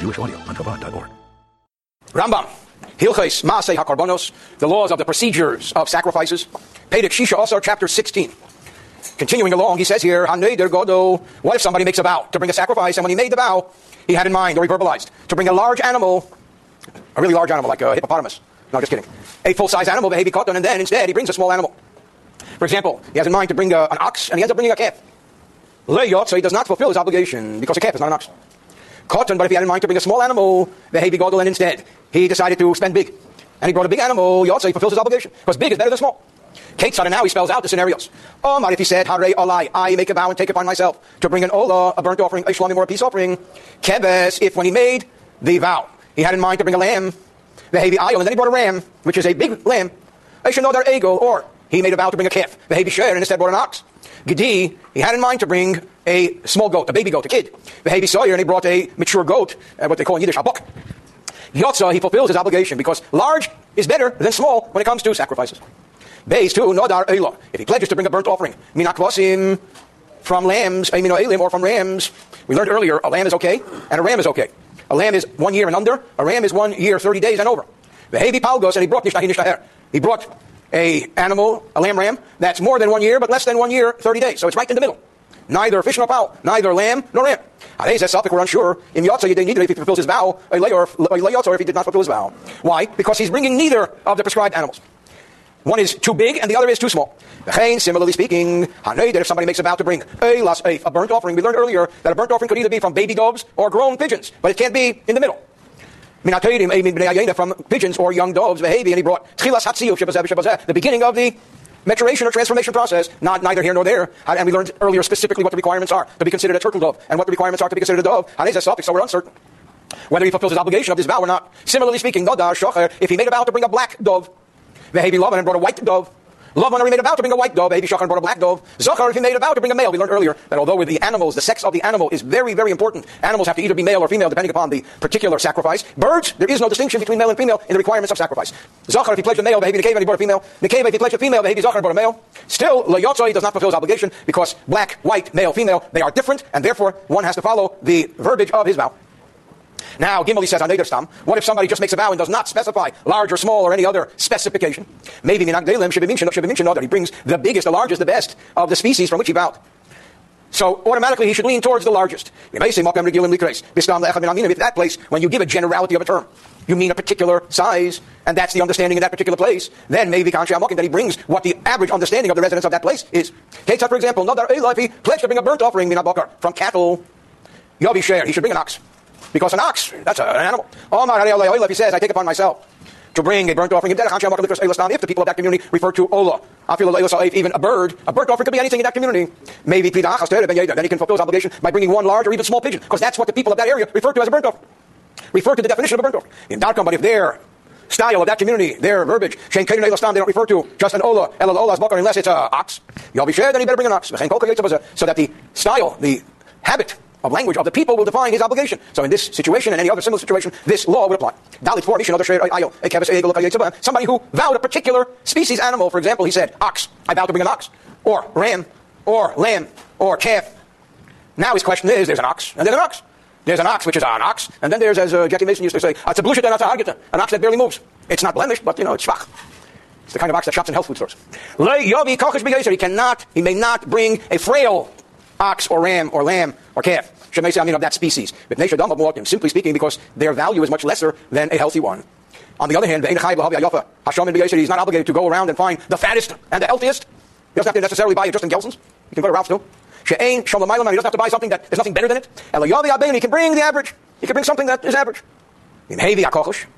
Jewish audio on Chabad.org. Rambam, Hilchais Maasei HaKarbonos, the laws of the procedures of sacrifices. Pedek Shisha also, chapter 16. Continuing along, he says here, Haneder Godo, what if somebody makes a vow to bring a sacrifice, and when he made the vow, he had in mind, or he verbalized, to bring a large animal, a really large animal, like a hippopotamus. No, just kidding. A full-size animal, behavi cotton, and then instead he brings a small animal. For example, he has in mind to bring a, an ox, and he ends up bringing a calf. Leyot, so he does not fulfill his obligation, because a calf is not an ox. Cotton, but if he had in mind to bring a small animal, the behavi godel, and instead he decided to spend big. And he brought a big animal, Yot, so he fulfills his obligation, because big is better than small. Kate and now he spells out the scenarios. Oh, Omar, if he said, Hare Olai, I make a vow and take upon myself to bring an Ola, a burnt offering, a Shlamim, or a peace offering. Kebes, if when he made the vow, he had in mind to bring a lamb, the Hevi Ayol, and then he brought a ram, which is a big lamb, know their ego, or he made a vow to bring a calf, the Hevi Sher, and instead brought an ox. Gedi, he had in mind to bring a small goat, a baby goat, a kid. The Hevi Sawyer, and he brought a mature goat, uh, what they call in Yiddish, a buck. Yotza, he fulfills his obligation because large is better than small when it comes to sacrifices. Base two, Nodar Eila. If he pledges to bring a burnt offering, Minakvasim, from lambs, Amino Elim, or from rams. We learned earlier, a lamb is okay, and a ram is okay. A lamb is one year and under, a ram is one year, 30 days and over. The Hevi Palgos, and he brought Nishtaher. He brought a animal, a lamb ram, that's more than one year, but less than one year, 30 days. So it's right in the middle. Neither fish nor fowl, neither lamb nor ram. Arei says, we're unsure. In Yotza, you need it if he fulfills his vow, or if he did not fulfill his vow. Why? Because he's bringing neither of the prescribed animals. One is too big and the other is too small. Similarly speaking, if somebody makes a vow to bring a, a burnt offering, we learned earlier that a burnt offering could either be from baby doves or grown pigeons, but it can't be in the middle. From pigeons or young doves, and he brought the beginning of the maturation or transformation process, not neither here nor there. And we learned earlier specifically what the requirements are to be considered a turtle dove and what the requirements are to be considered a dove. So we're uncertain whether he fulfills his obligation of this vow or not. Similarly speaking, if he made a vow to bring a black dove, and brought a white dove. Lavan he made a vow to bring a white dove. Vehevi Shachan brought a black dove. Zachar, if he made a vow to bring a male. We learned earlier that although with the animals, the sex of the animal is very, very important. Animals have to either be male or female depending upon the particular sacrifice. Birds, there is no distinction between male and female in the requirements of sacrifice. Zachar, if he pledged a male, Vehevi Nekeva, and he brought a female. Nekeva, if he pledged a female, Vehevi Zachar brought a male. Still, Layotzoi does not fulfill his obligation because black, white, male, female, they are different, and therefore one has to follow the verbiage of his vow. Now, Gimel says on Stam, what if somebody just makes a vow and does not specify large or small or any other specification? Maybe Minagdelim should be mentioned, should be mentioned that he brings the biggest, the largest, the best of the species from which he vowed. So automatically he should lean towards the largest. If that place, when you give a generality of a term, you mean a particular size, and that's the understanding in that particular place, then maybe that he brings what the average understanding of the residents of that place is. Take for example, if he pledged to bring a burnt offering from cattle, Yobi share, he should bring an ox. Because an ox, that's an animal. Oh, if oh, oh, he says, I take upon myself to bring a burnt offering, if the people of that community refer to Ola, even a bird, a burnt offering could be anything in that community. Maybe then he can fulfill his obligation by bringing one large or even small pigeon, because that's what the people of that area refer to as a burnt offering. Refer to the definition of a burnt offering. In Darkam, but if their style of that community, their verbiage, they don't refer to just an Ola, El Ola's unless it's an ox. You'll be shared, then he better bring an ox. So that the style, the habit, of language of the people will define his obligation. So in this situation and any other similar situation, this law would apply. Somebody who vowed a particular species animal, for example, he said, ox, I vow to bring an ox, or ram, or lamb, or calf. Now his question is, there's an ox, and there's an ox. There's an ox, which is an ox, and then there's, as uh, Jackie Mason used to say, an ox that barely moves. It's not blemished, but, you know, it's schwach. It's the kind of ox that shops in health food stores. He cannot, he may not bring a frail ox or ram or lamb or calf. I mean, of that species. Simply speaking, because their value is much lesser than a healthy one. On the other hand, he's not obligated to go around and find the fattest and the healthiest. He doesn't have to necessarily buy it just in Gelson's. He can go to Ralph's too. He doesn't have to buy something that there's nothing better than it. He can bring the average. He can bring something that is average. In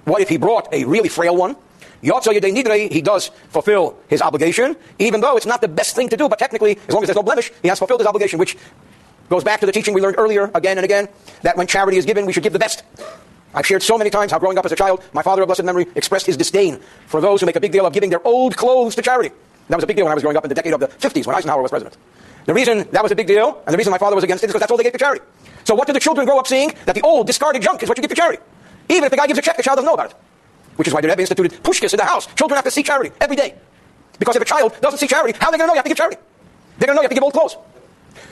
What if he brought a really frail one? He does fulfill his obligation, even though it's not the best thing to do, but technically, as long as there's no blemish, he has fulfilled his obligation, which goes back to the teaching we learned earlier, again and again, that when charity is given, we should give the best. I've shared so many times how growing up as a child, my father of blessed memory expressed his disdain for those who make a big deal of giving their old clothes to charity. That was a big deal when I was growing up in the decade of the 50s when Eisenhower was president. The reason that was a big deal, and the reason my father was against it, is because that's all they gave to charity. So what do the children grow up seeing? That the old discarded junk is what you give to charity. Even if the guy gives a check, the child doesn't know about it. Which is why the Rebbe instituted pushkas in the house. Children have to see charity every day. Because if a child doesn't see charity, how are they going to know you have to give charity? They're going to know you have to give old clothes.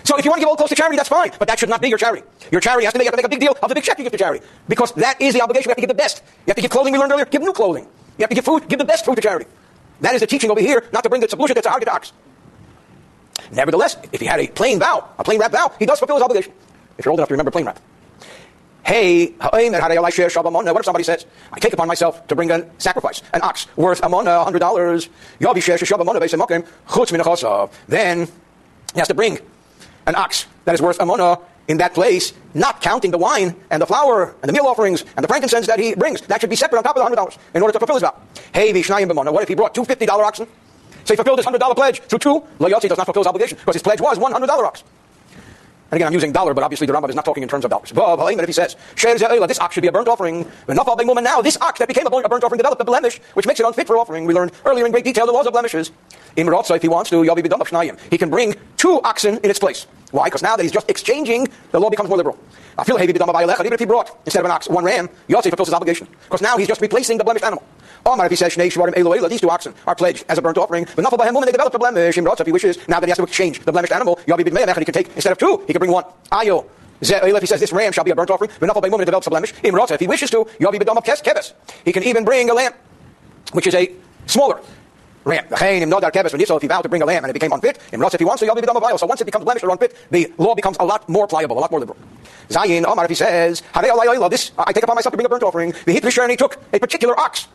So if you want to give old clothes to charity, that's fine, but that should not be your charity. Your charity has to make, have to make a big deal of the big check you give to charity. Because that is the obligation. You have to give the best. You have to give clothing, we learned earlier, give new clothing. You have to give food, give the best food to charity. That is the teaching over here, not to bring the solution that's a hard ox. Nevertheless, if he had a plain vow, a plain rap vow, he does fulfill his obligation. If you're old enough to remember plain rap. Hey, what if somebody says, I take upon myself to bring a sacrifice, an ox worth amona, hundred dollars, then he has to bring an ox that is worth amona in that place, not counting the wine and the flour and the meal offerings and the frankincense that he brings. That should be separate on top of the hundred dollars in order to fulfill his vow. Hey, what if he brought two fifty dollar oxen? So he fulfilled his hundred dollar pledge through two. Loyalty does not fulfill his obligation because his pledge was one hundred dollar ox. And again, I'm using dollar, but obviously the Rambam is not talking in terms of dollars. But if he says, this ox should be a burnt offering, now this ox that became a burnt offering developed a blemish, which makes it unfit for offering. We learned earlier in great detail the laws of blemishes. So if he wants to, he can bring two oxen in its place. Why? Because now that he's just exchanging, the law becomes more liberal. I feel Even if he brought, instead of an ox, one ram, Yotzi fulfills his obligation. Because now he's just replacing the blemished animal. Omar, if he says, Shnei these two oxen are pledged as a burnt offering. But Nafal Bahem, they develop a blemish. If he wishes, now that he has to exchange the blemished animal, Yavi Bid and he can take, instead of two, he can bring one. Ayo. If he says this ram shall be a burnt offering, but Nafal Bahem, woman, develops a blemish. Imrota, if he wishes to, Yavi Bid Keves. He can even bring a lamb, which is a smaller ram. If he vowed to bring a lamb and it became unfit, if he wants to, So once it becomes blemished or unfit, the law becomes a lot more pliable, a lot more liberal. Zayin, Omar, if he says, this, I take upon myself to bring a burnt offering, and he took a particular ox.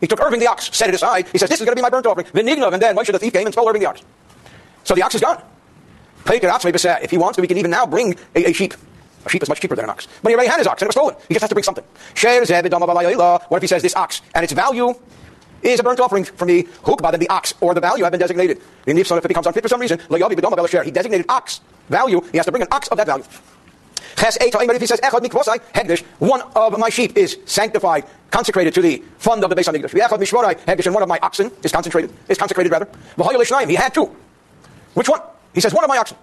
He took Irving the ox, set it aside. He says, this is going to be my burnt offering. Venignov, and then Moshe the thief came and stole Irving the ox. So the ox is gone. If he wants to, he can even now bring a, a sheep. A sheep is much cheaper than an ox. But he already had his ox and it was stolen. He just has to bring something. What if he says this ox and its value is a burnt offering for me? Hukba, then the ox or the value I have been designated. And if so, if it becomes unfit for some reason, he designated ox value. He has to bring an ox of that value. If he says, one of my sheep is sanctified, consecrated to the fund of the Beis HaMikdash. And one of my oxen is consecrated, is consecrated rather. He had two. Which one? He says, one of my oxen.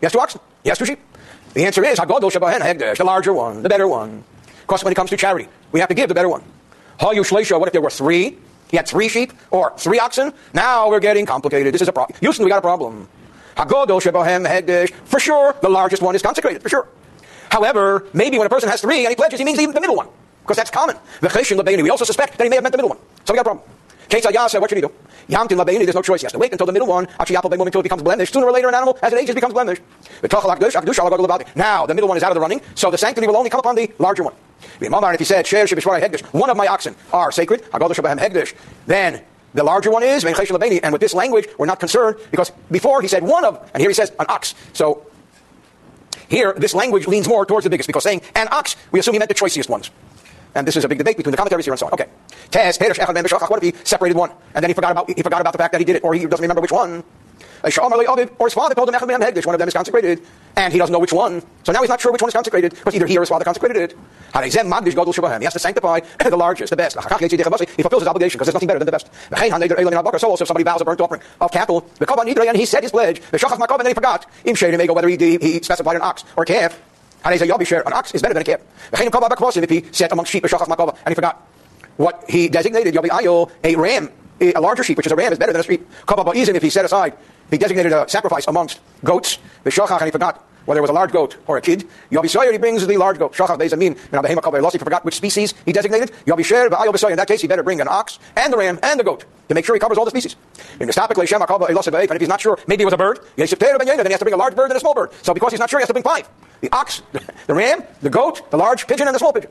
He has two oxen. He has two sheep. The answer is, the larger one, the better one. Of course, when it comes to charity, we have to give the better one. What if there were three? He had three sheep or three oxen. Now we're getting complicated. This is a problem. Houston, we got a problem. Hagodol Shebohem Hegdesh. For sure, the largest one is consecrated, for sure. However, maybe when a person has three and he pledges, he means even the middle one, because that's common. We also suspect that he may have meant the middle one. So we got a problem. said, what should he do? Yamtin Labeni, there's no choice. He has to wait until the middle one, actually until it becomes blemished. Sooner or later, an animal, as it ages, becomes blemished. Now, the middle one is out of the running, so the sanctity will only come upon the larger one. If he said, one of my oxen are sacred, then the larger one is, and with this language, we're not concerned, because before he said one of, and here he says an ox. So here, this language leans more towards the biggest because saying an ox, we assume he meant the choicest ones. And this is a big debate between the commentaries here and so on. Okay. What if he separated one and then he forgot about he forgot about the fact that he did it, or he doesn't remember which one? Uh, or his father told him One of them is consecrated, and he doesn't know which one. So now he's not sure which one is consecrated because either he or his father consecrated it. He has to sanctify the largest, the best. He fulfills his obligation because there's nothing better than the best. So also if somebody vows a burnt offering of cattle, and he said his pledge, and then he forgot, whether he, he specified an ox or a calf. An ox is better than a calf. If he said among sheep, and he forgot what he designated, a ram a larger sheep, which is a ram, is better than a sheep. If he set aside, he designated a sacrifice amongst goats, the and he forgot whether it was a large goat or a kid. Yavi Sawyer, he brings the large goat. Shachach Bezamin, and he forgot which species he designated. Yavi Sher, in that case, he better bring an ox and the ram and the goat to make sure he covers all the species. And if he's not sure, maybe it was a bird, then he has to bring a large bird and a small bird. So because he's not sure, he has to bring five. The ox, the ram, the goat, the large pigeon, and the small pigeon.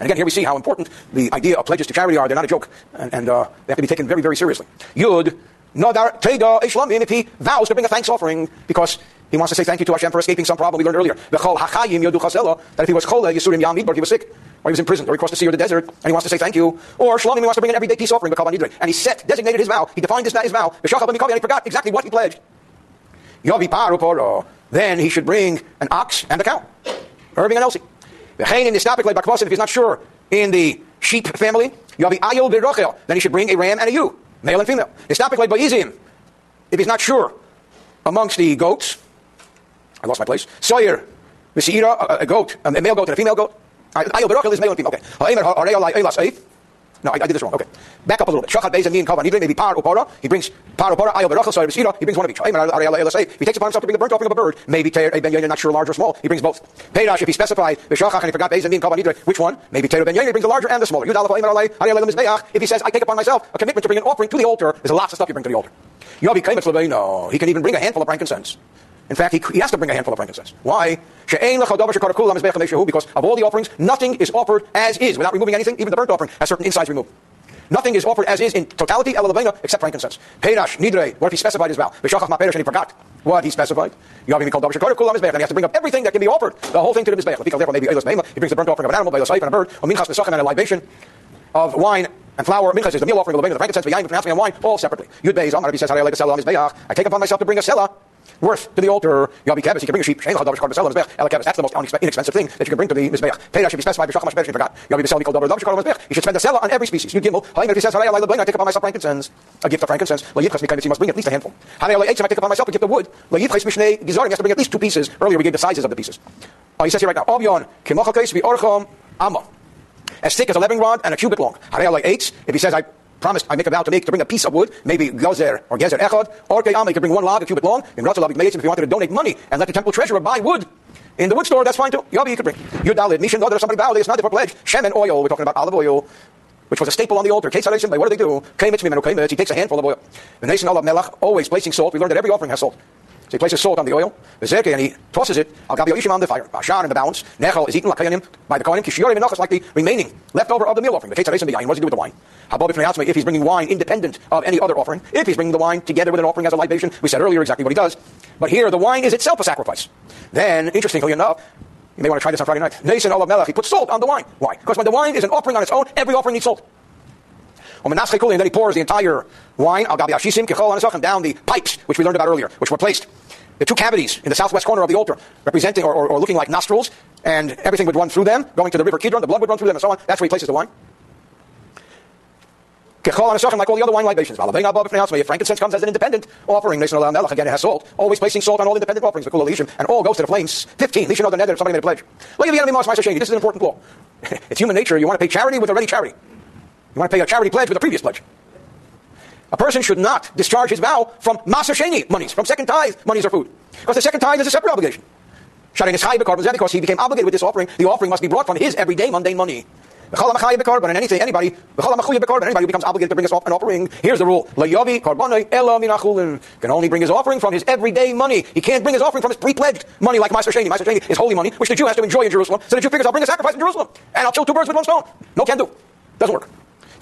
And again, here we see how important the idea of pledges to charity are. They're not a joke, and, and uh, they have to be taken very, very seriously. Yud, Nodar Teda Ishlamim, if he vows to bring a thanks offering because he wants to say thank you to Hashem for escaping some problem we learned earlier. The Chol Hachayim Yodu Chasela, that if he was Chole, Yisurim Yam he was sick, or he was in prison, or he crossed the sea or the desert, and he wants to say thank you. Or Shlomim, he wants to bring an everyday peace offering, and he set, designated his vow, he defined his, his vow, and he forgot exactly what he pledged. Paru Then he should bring an ox and a cow. Irving and Elsie. If he's not sure in the sheep family. Then he should bring a ram and a ewe, male and female. If he's not sure amongst the goats, I lost my place. Sawyer, Mesiira, uh, a, goat, a male goat and a female goat. Ayil is male and female. Okay. No, I, I, did this wrong. Okay. Back up a little bit. Shachat Beis and Kava Nidre, maybe Par Upara. He brings Par Upara, Ayel Berachel, Sorry Besira. He brings one of each. If he takes upon himself to bring the burnt offering of a bird, maybe Teir eh, Ben Yayin, not sure large or small, he brings both. Peirash, if he specified Beshachach and he forgot Beis and Kava Nidre, which one? Maybe Teir Ben Yayin brings the larger and the smaller. If he says, I take upon myself a commitment to bring an offering to the altar, there's lots of stuff you bring to the altar. He can even bring a handful of frankincense. In fact, he, he has to bring a handful of frankincense. Why? Because of all the offerings, nothing is offered as is without removing anything. Even the burnt offering has certain insides removed. Nothing is offered as is in totality, except frankincense. Peirash, nidre, what if he specified? B'shachach ma and he forgot what he specified. You have called Kulam and he has to bring up everything that can be offered, the whole thing to the. Because therefore, maybe he brings the burnt offering of an animal, by a and a bird, or minchas besachem and a libation of wine and flour. Minchas is the meal offering of the frankincense, the yain, and wine, all separately. Yud Beis, Amar, he says, I take upon myself to bring a selah worth to the altar. Yabi Kevis, you can bring a sheep. Shein Chadav Shkar Besel Mizbech. Ela Kevis, that's the most inexpensive thing that you can bring to the Mizbech. Peira should be specified B'shacham Hashbech, forgot. Yabi Besel Mikol Davar Davar Shkar. You should spend a selah on every species. You Gimel. Haim, if he says, Harei Alay Lebain, I take upon myself frankincense. A gift of frankincense. La Yitchas Mikayim, he must bring at least a handful. Harei Alay Eitzim, I take upon myself a gift of wood. La Yitchas Mishnei Gizarim, he has to bring at least two pieces. Earlier we gave the sizes of the pieces. Uh, he says here right now, Avyon, Kimachal Kais, Orchom, Amma. As thick as a leaven rod and a cubit long. Harei Alay Eitz, if he says, I promised, I make a vow to make, to bring a piece of wood, maybe gazer or gezer echad, or kayama, you can bring one log a cubit long, in Ratzalav if you wanted to donate money and let the temple treasurer buy wood, in the wood store, that's fine too. Yabi, you could bring. You Yudalid, Mishan, there's somebody bow, it's not for pledge. Shemen oil, we're talking about olive oil, which was a staple on the altar. By what do they do? He takes a handful of oil. The nation all of Melach, always placing salt. We learned that every offering has salt. So he places salt on the oil, and he tosses it. Al Gabi on the fire. Bashar in the balance. Nechel is eaten like by the Kohanim. Kishiyorim and like the remaining leftover of the meal offering. The Ketzah the Yain. What does he do with the wine? If he's bringing wine independent of any other offering, if he's bringing the wine together with an offering as a libation, we said earlier exactly what he does. But here, the wine is itself a sacrifice. Then, interestingly enough, you may want to try this on Friday night. Nason Olav Melech, he puts salt on the wine. Why? Because when the wine is an offering on its own, every offering needs salt. And then he pours the entire wine, al down the pipes, which we learned about earlier, which were placed the two cavities in the southwest corner of the altar, representing or, or, or, looking like nostrils, and everything would run through them, going to the river Kidron, the blood would run through them, and so on. That's where he places the wine. Like all the other wine libations. Frankincense comes as an independent offering, again it has salt. Always placing salt on all independent offerings, and all goes to the flames. 15. Lishan of the nether if somebody made a pledge. This is an important law. it's human nature. You want to pay charity with a ready charity. You want to pay a charity pledge with a previous pledge. A person should not discharge his vow from Maser Sheni monies, from second tithe monies or food. Because the second tithe is a separate obligation. Shutting his high because he became obligated with this offering, the offering must be brought from his everyday mundane money. And anything, anybody, anybody who becomes obligated to bring us an offering, here's the rule. Can only bring his offering from his everyday money. He can't bring his offering from his pre-pledged money like Master Sheni. Master Sheni is holy money, which the Jew has to enjoy in Jerusalem. So the Jew figures, I'll bring a sacrifice in Jerusalem, and I'll kill two birds with one stone. No can do. Doesn't work.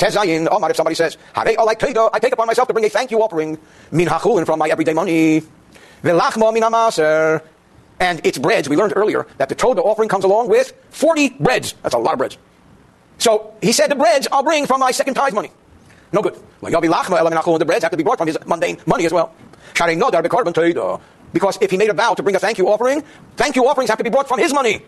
Tezayin, Omar, if somebody says, I take upon myself to bring a thank you offering, min hachulin, from my everyday money, velachma min amaser, and its breads. We learned earlier that the Toda offering comes along with 40 breads. That's a lot of breads. So he said the breads I'll bring from my second tithe money. No good. The breads have to be brought from his mundane money as well. Because if he made a vow to bring a thank you offering, thank you offerings have to be brought from his money.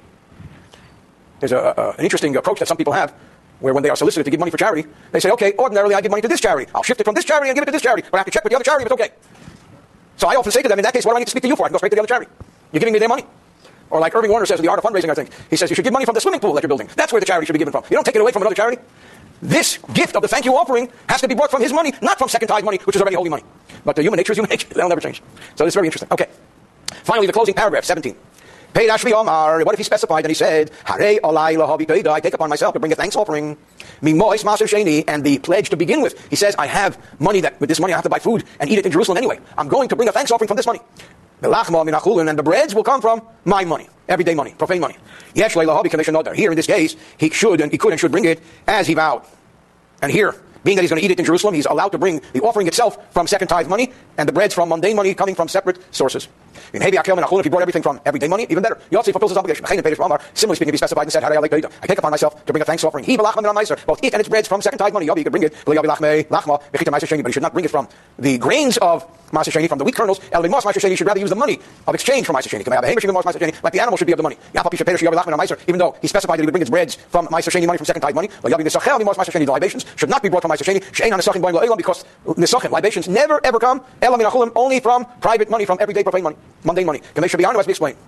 There's a, a, an interesting approach that some people have where when they are solicited to give money for charity, they say, okay, ordinarily I give money to this charity. I'll shift it from this charity and give it to this charity, but I have to check with the other charity if it's okay. So I often say to them, in that case, what do I need to speak to you for? I can go straight to the other charity. You're giving me their money. Or like Irving Warner says in The Art of Fundraising, I think. He says you should give money from the swimming pool that you're building. That's where the charity should be given from. You don't take it away from another charity. This gift of the thank you offering has to be brought from his money, not from second tithe money, which is already holy money. But the human nature is human nature. That'll never change. So this is very interesting. Okay. Finally, the closing paragraph, 17. Omar. What if he specified and he said, Hare I take upon myself to bring a thanks offering. Mimois Maser Sheni, and the pledge to begin with. He says, I have money that with this money I have to buy food and eat it in Jerusalem anyway. I'm going to bring a thanks offering from this money. And the breads will come from my money, everyday money, profane money. Yesh commission order. Here in this case, he should and he could and should bring it as he vowed. And here, being that he's going to eat it in Jerusalem, he's allowed to bring the offering itself from second tithe money and the breads from mundane money coming from separate sources. In Hebi Akel and if he brought everything from everyday money, even better. Yotzi fulfills his obligation. Similarly speaking, if he specified and said, I take upon myself to bring a thanks offering. Both it and its breads from second tithe money. Yobi, you can bring it. But he should not bring it from the grains of Master Sheni, from the wheat kernels. El Mas Master Sheni, you should rather use the money of exchange for Master Sheni. Like the animal should be of the money. Even though he specified that he would bring his breads from Master Sheni money from second tithe money. The libations should not be brought from Because libations never ever come elam only from private money, from everyday profane money mundane money. Gamesh Shabiyanu, as we explained.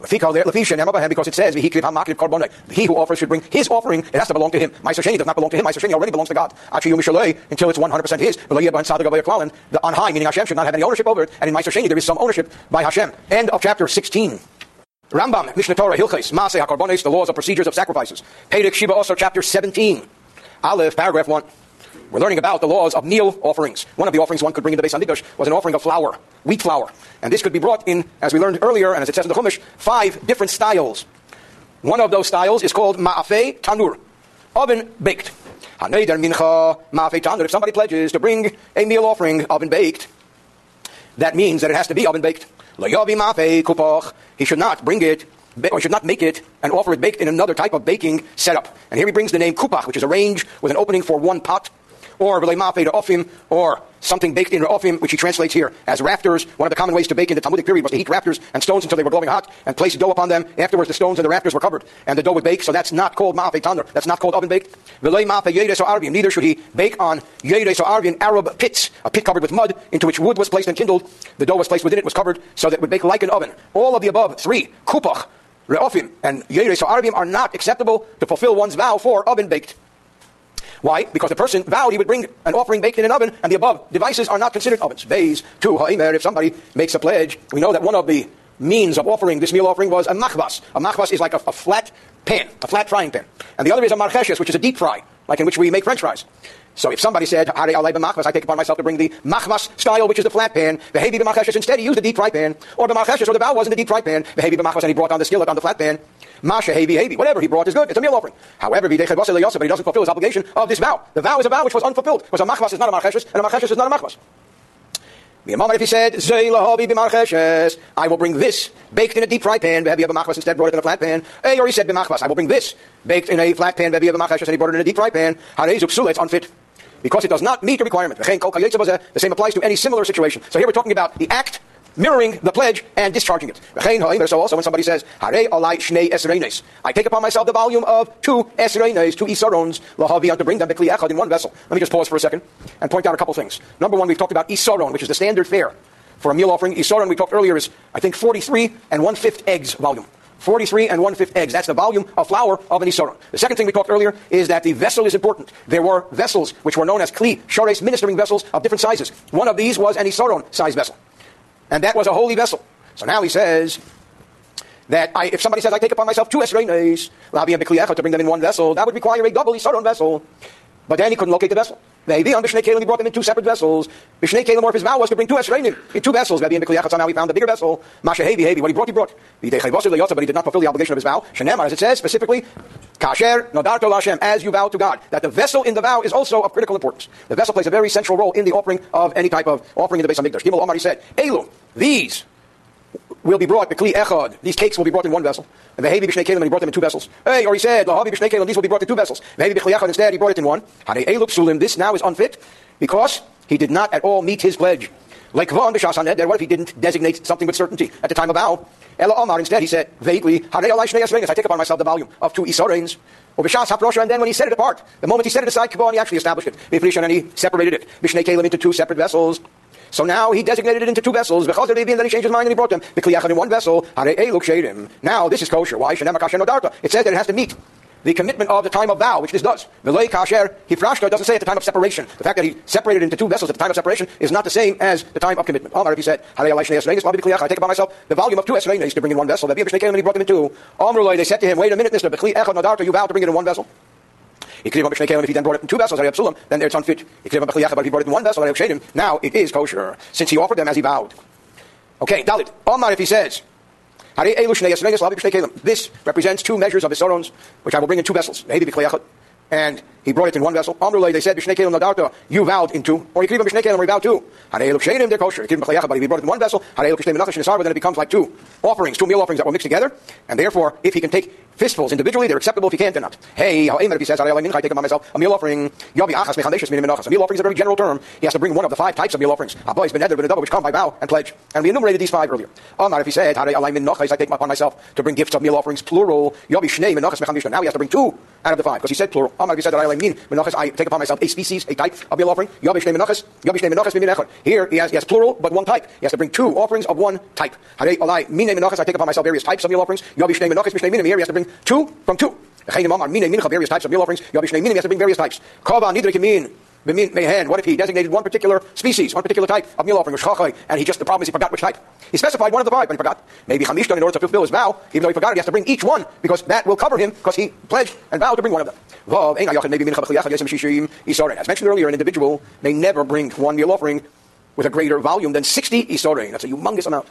Because it says, he who offers should bring his offering, it has to belong to him. Sheni does not belong to him. Sheni already belongs to God. Until it's 100% his. The on high, meaning Hashem, should not have any ownership over it. And in Sheni, there is some ownership by Hashem. End of chapter 16. Rambam, Mishnah Torah, Hilchis, Maaseh HaKarbonis, the laws of procedures of sacrifices. Pedic Shiva also chapter 17. Aleph, paragraph 1. We're learning about the laws of meal offerings. One of the offerings one could bring into the Beis Hamikdash was an offering of flour, wheat flour. And this could be brought in, as we learned earlier, and as it says in the Chumash, five different styles. One of those styles is called Ma'afei Tanur, oven baked. Haneder mincha ma'afei tanur. If somebody pledges to bring a meal offering oven baked, that means that it has to be oven baked. He should not bring it or should not make it and offer it baked in another type of baking setup. And here he brings the name kupach, which is a range with an opening for one pot or v'leimafe ofim, or something baked in ofim, which he translates here as rafters. One of the common ways to bake in the Talmudic period was to heat rafters and stones until they were glowing hot and place dough upon them. Afterwards, the stones and the rafters were covered, and the dough would bake. So that's not called ma'afe tanur. That's not called oven baked. Neither should he bake on yedes or arvin, Arab pits, a pit covered with mud, into which wood was placed and kindled. The dough was placed within it, was covered, so that it would bake like an oven. All of the above, three, kupach, re'ofim, and yedes or arvim are not acceptable to fulfill one's vow for oven baked. Why? Because the person vowed he would bring an offering baked in an oven, and the above devices are not considered ovens. Bays, two, haimer, if somebody makes a pledge, we know that one of the means of offering this meal offering was a machvas. A machvas is like a, a flat pan, a flat frying pan. And the other is a marcheshes, which is a deep fry, like in which we make french fries. So if somebody said, I take upon myself to bring the machmas style, which is the flat pan, behavi b'marcheshes, instead he used the deep fry pan, or b'marcheshes, or the bow was in the deep fry pan, behavi b'machmas, and he brought on the skillet on the flat pan, Masha hevi hevi. Whatever he brought is good. It's a meal offering. However, but he doesn't fulfill his obligation of this vow. The vow is a vow which was unfulfilled. Because a machmas is not a marcheshes, and a marcheshes is not a machmas. If he said, I will bring this baked in a deep fry pan, Behevi of a instead brought it in a flat pan. Or he said, I will bring this baked in a flat pan, Behevi of a and he brought it in a deep fry pan. It's unfit. Because it does not meet the requirement. The same applies to any similar situation. So here we're talking about the act mirroring the pledge and discharging it. So also when somebody says, I take upon myself the volume of two esrenes, two isarons, to bring them in one vessel. Let me just pause for a second and point out a couple things. Number one, we've talked about isaron, which is the standard fare for a meal offering. Isaron, we talked earlier, is I think 43 and one-fifth eggs volume. 43 and one-fifth eggs. That's the volume of flour of an isaron. The second thing we talked earlier is that the vessel is important. There were vessels which were known as kli, shores, ministering vessels of different sizes. One of these was an isaron size vessel. And that was a holy vessel. So now he says that I, if somebody says, I take upon myself two esrenes, to bring them in one vessel, that would require a double isaron vessel. But then he couldn't locate the vessel. Maybe on B'shnei Kalim he brought them in two separate vessels. B'shnei Kalim or his vow was to bring two esrenim in two vessels. Maybe in B'kliyachat somehow he found the bigger vessel. Masha Hevi Hevi. What he brought, he brought. But he did not fulfill the obligation of his vow. Shenemar, as it says specifically, Kasher Nodarto Lashem, as you vow to God. That the vessel in the vow is also of critical importance. The vessel plays a very central role in the offering of any type of offering in the Beis Hamikdash. Gimel Omar, he said, Elu, these will be brought, Bekli Echad, these cakes will be brought in one vessel. And the Hevi B'shnei Kalim, and he brought them in two vessels. Hey, or he said, Lahavi B'shnei Kalim, these will be brought in two vessels. Hevi B'chli Echad, instead, he brought it in one. Hane Elu Psulim, this now is unfit, because he did not at all meet his pledge. Like Von B'shas HaNeder, what if he didn't designate something with certainty at the time of vow? Ela Omar, instead, he said, vaguely, Hane Alai Shnei I take upon myself the volume of two Isareins. Or B'shas HaProsha, and then when he set it apart, the moment he set it aside, Kavon, he actually established it. B'frishan, and he separated it. B'shnei Kalim into two separate vessels. So now he designated it into two vessels. Because And then he changed his mind and he brought them. in one vessel. Now this is kosher. Why? It says that it has to meet the commitment of the time of vow, which this does. V'lei kasher hifrashta doesn't say at the time of separation. The fact that he separated into two vessels at the time of separation is not the same as the time of commitment. Omar, if he said, I take upon myself the volume of two esrenes to bring in one vessel. And he brought them in two. Omar, they said to him, wait a minute, Mister, you vowed to bring it in one vessel. If he then brought it in two vessels, then it's unfit. But if he brought it in one vessel, now it is kosher, since he offered them as he vowed. Okay, Dalit. Omar, if he says, this represents two measures of Isorons, which I will bring in two vessels. And he brought it in one vessel. Amrulay, they said, you vowed into, or you could even B'shnei Kelim, vowed kosher. But if he brought it in one vessel, then it becomes like two offerings, two meal offerings that were mixed together. And therefore, if he can take fistfuls individually, they're acceptable. If you can't, they're not. Hey, if he says, I take upon myself a meal offering, ah, a meal offering is a very general term. He has to bring one of the five types of meal offerings. Ah, a Abba ben ben double, which come by vow and pledge. And we enumerated these five earlier. Oh, Amar, if he said, I take upon myself to bring gifts of meal offerings, plural. Now he has to bring two out of the five, because he said plural. Oh, Amar, if he said, I take upon myself a species, a type of meal offering. Here he has, he has plural, but one type. He has to bring two offerings of one type. I take upon myself various types of meal offerings. Here he has to bring two from two. Various types of meal offerings. He has to bring various types. What if he designated one particular species, one particular type of meal offering, and he just, the problem is he forgot which type. He specified one of the five, but he forgot. Maybe Chamishton, in order to fulfill his vow, even though he forgot it, he has to bring each one, because that will cover him, because he pledged and vowed to bring one of them. As mentioned earlier, an individual may never bring one meal offering with a greater volume than 60 Isorin. That's a humongous amount.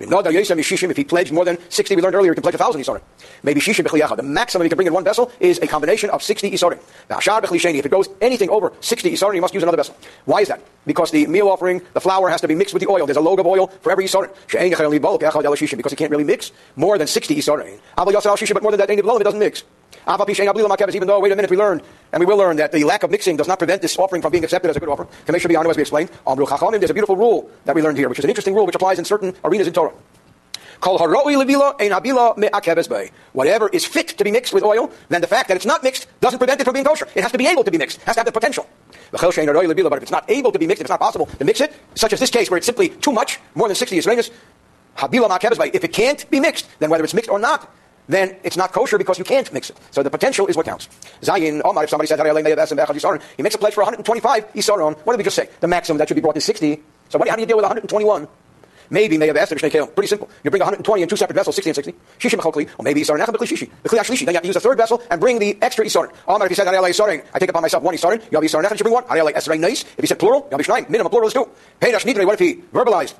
If he pledged more than 60, we learned earlier, he can pledge 1,000 Isorim. Maybe Shishim B'chliyacha. The maximum he can bring in one vessel is a combination of 60 Isorim. Now, Shar B'chlisheni, if it goes anything over 60 Isorim, you must use another vessel. Why is that? Because the meal offering, the flour has to be mixed with the oil. There's a log of oil for every Isorim. Because he can't really mix more than 60 Isorim. But more than that, it doesn't mix. Even though, wait a minute, we learned, and we will learn that the lack of mixing does not prevent this offering from being accepted as a good offering. Kamei Shabiyanu, as we explained, there's a beautiful rule that we learned here, which is an interesting rule which applies in certain arenas in Torah. Whatever is fit to be mixed with oil, then the fact that it's not mixed doesn't prevent it from being kosher. It has to be able to be mixed. It has to have the potential. But if it's not able to be mixed, if it's not possible to mix it, such as this case where it's simply too much, more than 60 Yisraelis, if it can't be mixed, then whether it's mixed or not, then it's not kosher because you can't mix it. So the potential is what counts. Zayin, Omar, if somebody said, he makes a pledge for 125 Isaron, what did we just say? The maximum that should be brought is 60. So what, how do you deal with 121? Maybe may have asked Pretty simple. You bring 120 in two separate vessels, 60 and 60. Shishim chokli, or maybe Isarin B'kli Shishi. B'kli Ashlishi. Then you have to use a third vessel and bring the extra Isarin. Omar, if he said Ariel Isarin, I take upon myself one Isarin, you have Isarin Echad, you bring one. Ariel Esrei Nice. If he said plural, you have Ishnayim. Minimum plural is two. Peidash Nidre, what if he verbalized?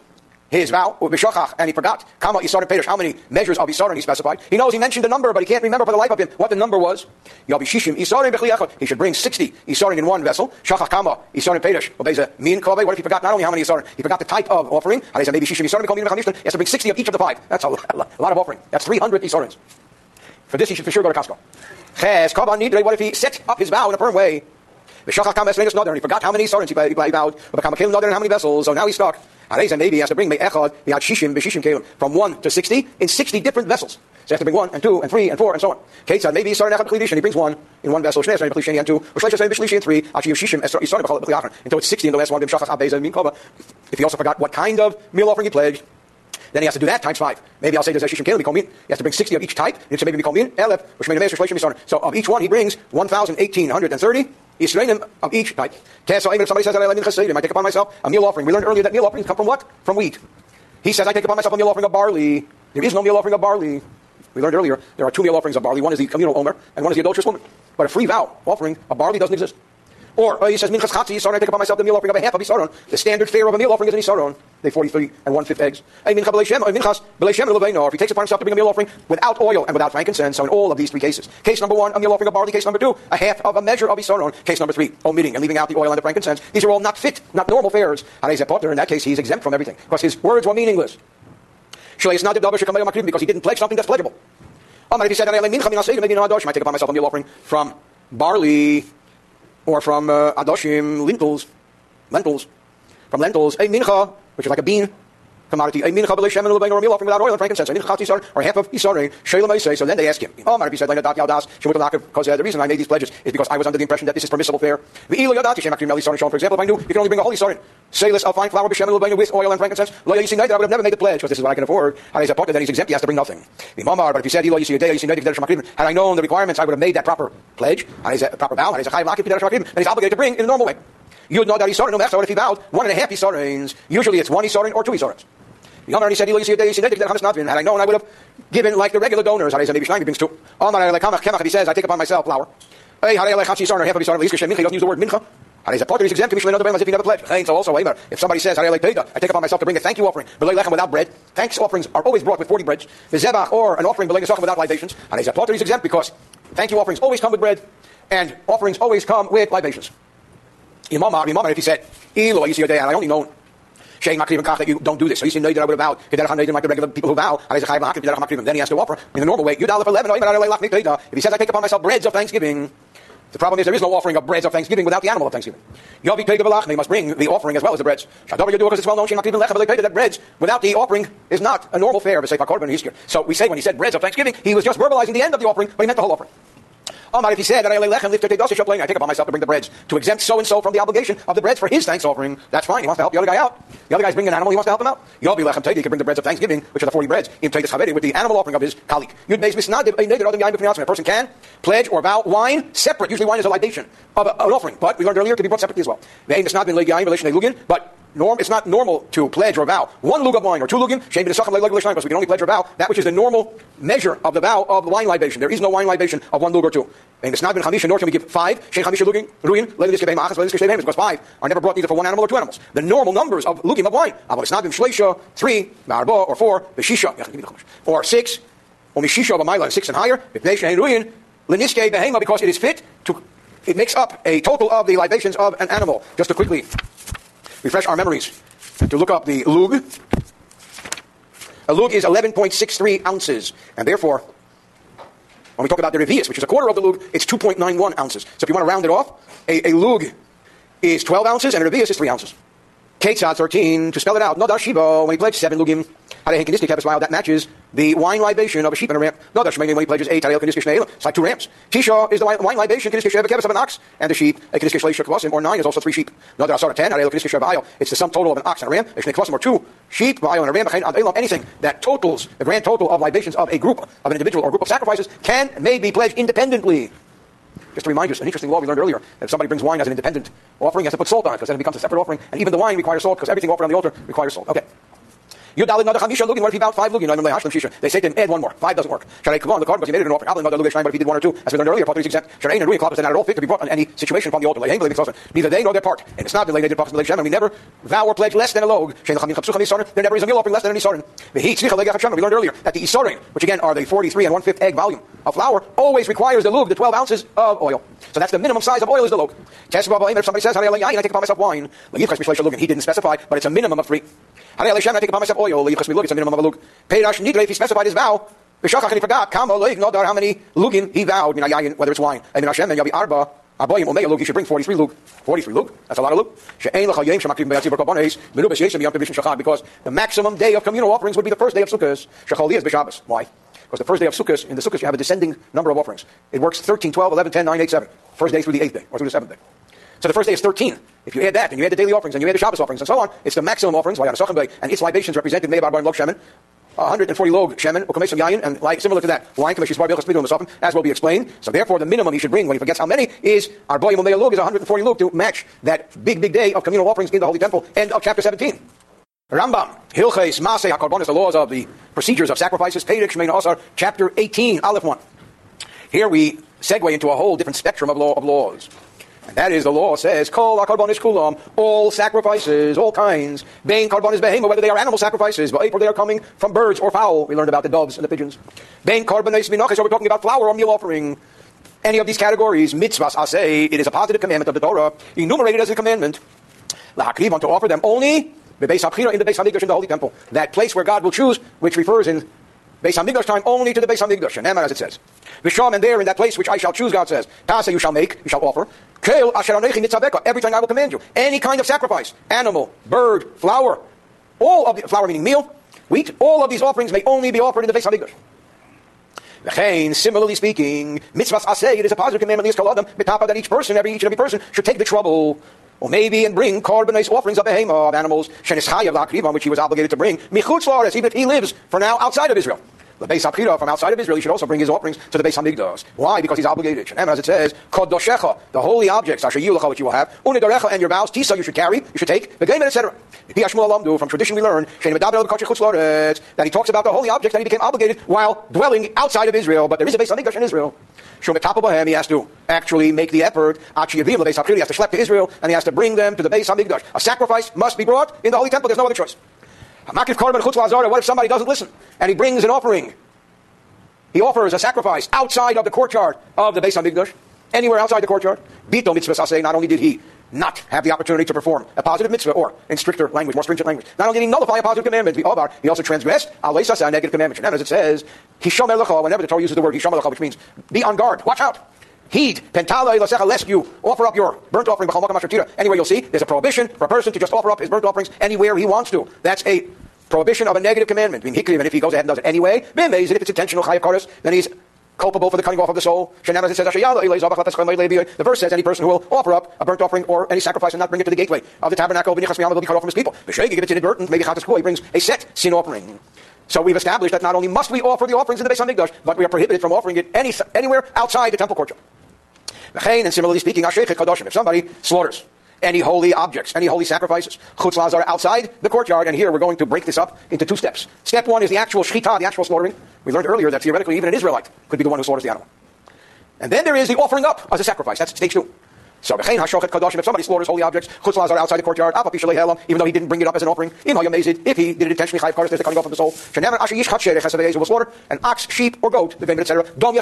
His vow, and he forgot Kama Isarin Pedish, how many measures of Isarin he specified. He knows he mentioned the number, but he can't remember for the life of him what the number was. Yabishishim Isarin Bechliachot. He should bring 60 Isarin in one vessel. Shachach Kama Isarin Pedish. There's a mean What if he forgot not only how many Isarin, he forgot the type of offering. And he said maybe Shishim Isarin He has to bring 60 of each of the five. That's a, lot of offering. That's 300 Isarins. For this, he should for sure go to Costco. Ches Kaban Nidre. What if he set up his vow in a firm way? He forgot how many Isarin he vowed. But how many vessels. So now he's stuck. Maybe he has to bring shishim from one to sixty in sixty different vessels. So he has to bring one and two and three and four and so on. Ketzad maybe he's starting echad he brings one in one vessel. Shnei starting and two. Or shleisha starting b'shlishi and three. Actually shishim starting b'chal until it's sixty in the last one. If he also forgot what kind of meal offering he pledged. Then he has to do that times five. Maybe I'll say there's a shishim kelim He has to bring 60 of each type. It's maybe in elef, So of each one he brings 1,1830 Yisraelim of each type. If somebody says that I live in Chasidim, I take upon myself a meal offering. We learned earlier that meal offerings come from what? From wheat. He says I take upon myself a meal offering of barley. There is no meal offering of barley. We learned earlier there are two meal offerings of barley. One is the communal omer, and one is the adulterous woman. But a free vow offering of barley doesn't exist. Or he says, Minchas Chatzi Yisaron, I take upon myself the meal offering of a half of Yisaron. The standard fare of a meal offering is an Yisaron. They 43 and one fifth eggs. Or oh, if he takes upon himself to bring a meal offering without oil and without frankincense. So in all of these three cases. Case number one, a meal offering of barley. Case number two, a half of a measure of Yisaron. Case number three, oh, omitting and leaving out the oil and the frankincense. These are all not fit, not normal fares. And he's important. in that case, he's exempt from everything. Because his words were meaningless. Because he didn't pledge something that's pledgeable. If he said, I might take upon myself a meal offering from barley or from uh, adoshim, lentils, lentils, from lentils, a mincha, which is like a bean commodity, a mincha b'leishem and lebein or a meal offering without oil and frankincense, a mincha chat or half of sheila may say. So then they ask him, oh, Marabi said, that yaldas, because uh, the reason I made these pledges is because I was under the impression that this is permissible fare. For example, if I knew you can only bring a holy isarin, say this, I'll find flour b'shem and lebein with oil and frankincense. Lo yisi I would have never made the pledge because this is what I can afford. And he's a partner, then he's exempt, he has to bring nothing. But if he said, had I known the requirements, I would have made that proper pledge, and he's a proper vow, and he's a chayim then he's obligated to bring in a normal way. You would know that Isarin, no matter what if he vowed, one and a half Isarins. Usually it's one Isarin or two Isarins. Yomar said, had I known, I would have given like the regular donors. He maybe Shnai brings two. If he says, I take upon myself flour. Hey, had I half of Isarin, he doesn't use the word mincha. He's a of his exempt commission as if he never pledged. So also, if somebody says, I like, I take upon myself to bring a thank you offering, without bread. Thanks offerings are always brought with 40 breads. The zebach or an offering without libations. And he's a part of exempt because thank you offerings always come with bread and offerings always come with libations. Imam, Imam, if he said, Elo, I only know Shane Makriv and that you don't do this. So you see, no, that I would have vowed. Like the regular people who vow. Then he has to offer in the normal way. Yudalef 11. If he says, I take upon myself breads of thanksgiving. The problem is there is no offering of breads of thanksgiving without the animal of thanksgiving. Yavi They must bring the offering as well as the breads. Shadav Yadu because it's well known that breads without the offering is not a normal fare So we say when he said breads of thanksgiving, he was just verbalizing the end of the offering, but he meant the whole offering. Oh, Amar, if he said that I lechem lift I take upon myself to bring the breads to exempt so and so from the obligation of the breads for his thanks offering. That's fine. He wants to help the other guy out. The other guy's bringing an animal. He wants to help him out. You'll be lechem tegi can bring the breads of thanksgiving, which are the forty breads, in with the animal offering of his colleague. Yud beis misnad a person can pledge or vow wine separate. Usually wine is a libation of an offering, but we learned earlier it can be brought separately as well. But norm, it's not normal to pledge or vow one lug of wine or two lugim, because we can only pledge or vow that which is the normal measure of the vow of the wine libation. There is no wine libation of one lug or two. And it's not been chamisha, nor can we give five. Shein chamisha lugin, ruin, because five are never brought either for one animal or two animals. The normal numbers of lugim of wine. But it's not been shleisha, three, or four, beshisha, or six, or mishisha of a six and higher, because it is fit to, it makes up a total of the libations of an animal. Just to quickly refresh our memories, to look up the lug. A lug is 11.63 ounces, and therefore, when we talk about the revius, which is a quarter of the lug, it's 2.91 ounces. So if you want to round it off, a, a lug is 12 ounces, and a revius is 3 ounces. Ketzad 13, to spell it out, Nodar Shiva, when he pledged 7 lugim, had a hankinistic that matches the wine libation of a sheep and a ram. No, that's he pledges eight. It's like two rams. Tisha is the wine libation of an ox and the sheep. A or nine is also three sheep. No, there are ten. It's the sum total of an ox and a ram. or two sheep and a ram. Anything that totals the grand total of libations of a group of an individual or group of sacrifices can may be pledged independently. Just to remind you, an interesting law we learned earlier that if somebody brings wine as an independent offering, he has to put salt on it because then it becomes a separate offering. And even the wine requires salt because everything offered on the altar requires salt. Okay. Yudalid another chamisha lugin. What if he bowed five lugin? They say to him, add one more. Five doesn't work. Sharei on the card because he made it an offering. Another lugin but if he did one or two, as we learned earlier, part is exempt. Sharei and ruin clubs not at all fit to be brought on any situation from the altar. Neither they nor their part. And it's not delayed prophet and we never vow or pledge less than a log. There never is a meal offering less than an isorin. The heat We learned earlier that the isorin, which again are the 43 and one fifth egg volume of flour, always requires the lug, the 12 ounces of oil. So that's the minimum size of oil is the log. If somebody says, I take upon myself wine, he didn't specify, but it's a minimum of three. I take upon myself oil, it's a minimum of a lug. Peidash nidre, if he specified his vow, B'shachach and he forgot, kama loig nodar, how many lugin he vowed, min ayayin, whether it's wine. And min Hashem, and yabi arba, Abayim Omega lug, you should bring 43 lug. 43 lug, that's a lot of lug. She'ein lecha yem shemakrim be'atzib b'karbones, menubes yeshem yom tevishim shachar, because the maximum day of communal offerings would be the first day of Sukkot. Shechal is b'Shabbos. Why? Because the first day of Sukkot, in the Sukkot, you have a descending number of offerings. It works 13, 12, 11, 10, 9, 8, 7. First day through the eighth day, or through the seventh day. So the first day is 13. If you add that, and you add the daily offerings, and you add the Shabbos offerings, and so on, it's the maximum offerings, why the soccer and its libations represented Me'abar Bar Log Shemin, 140 log shemen, ukamesim yayin, and like similar to that, wine as will be explained. So therefore, the minimum he should bring when he forgets how many is our boy log is 140 log to match that big big day of communal offerings in the holy temple. End of chapter 17. Rambam, Hilches, Maseh, HaKarbonis, the laws of the procedures of sacrifices, Pedic, Shemain Asar, chapter 18, Aleph 1. Here we segue into a whole different spectrum of, law, of laws. And that is, the law says, Kol karbonis kulam, all sacrifices, all kinds, Bain karbonis behema, whether they are animal sacrifices, but they are coming from birds or fowl. We learned about the doves and the pigeons. Bain karbonis minachis, so we're talking about flour or meal offering. Any of these categories, mitzvahs, I say, it is a positive commandment of the Torah, enumerated as a commandment. Lahakriv, to offer them only the Beis HaBchira in the Beis HaMikdash in the Holy Temple. That place where God will choose, which refers in Beis HaMikdash time only to the Beis HaMikdash. And Emma, as it says. Visham, and there in that place which I shall choose, God says, Tasa you shall make, you shall offer. Asher everything I will command you. Any kind of sacrifice, animal, bird, flour, all of the, flour meaning meal, wheat, all of these offerings may only be offered in the Beis HaMikdash. V'chein, similarly speaking, mitzvahs asay, it is a positive commandment, that each person, every each and every person, should take the trouble or maybe and bring carbonized offerings of behema, of animals, la'akriva, which he was obligated to bring, michutz even if he lives for now outside of Israel. The Beis HaBchira from outside of Israel, he should also bring his offerings to the Beis HaMikdash. Why? Because he's obligated. And as it says, Kodoshecha, the holy objects, Asher Yilucha, which you will have, Unidarecha, and your vows, Tisa, you should carry, you should take, Gaiman, etc. From tradition we learn, that he talks about the holy objects that he became obligated while dwelling outside of Israel, but there is a Beis HaMikdash in Israel. He has to actually make the effort. He has to schlep to Israel, and he has to bring them to the Beis HaMikdash. A sacrifice must be brought in the Holy Temple. There's no other choice. What if somebody doesn't listen and he brings an offering? He offers a sacrifice outside of the courtyard of the Beis HaMikdash, anywhere outside the courtyard. Bito mitzvah say not only did he not have the opportunity to perform a positive mitzvah, or in stricter language, more stringent language, not only did he nullify a positive commandment, he also transgressed a negative commandment. And as it says, whenever the Torah uses the word which means be on guard, watch out. Heed, pentala ilasecha, lest you offer up your burnt offering, anywhere you'll see, there's a prohibition for a person to just offer up his burnt offerings anywhere he wants to. That's a prohibition of a negative commandment. And if he goes ahead and does it anyway, and if it's intentional then he's culpable for the cutting off of the soul. The verse says any person who will offer up a burnt offering or any sacrifice and not bring it to the gateway of the tabernacle will be cut off from his people. If it's inadvertent, maybe he brings a set sin offering. So we've established that not only must we offer the offerings in the Beis Hamikdash, but we are prohibited from offering it any, anywhere outside the temple courtyard. And similarly speaking, if somebody slaughters any holy objects, any holy sacrifices. Chutzlahs are outside the courtyard, and here we're going to break this up into two steps. Step one is the actual shechita, the actual slaughtering. We learned earlier that theoretically even an Israelite could be the one who slaughters the animal. And then there is the offering up as a sacrifice. That's stage two. So, if somebody slaughters holy objects, chutzlahs outside the courtyard, even though he didn't bring it up as an offering, if he did it intentionally, chayv there's the cutting off of the soul. will slaughter an ox, sheep, or goat, the vein, etc. Dom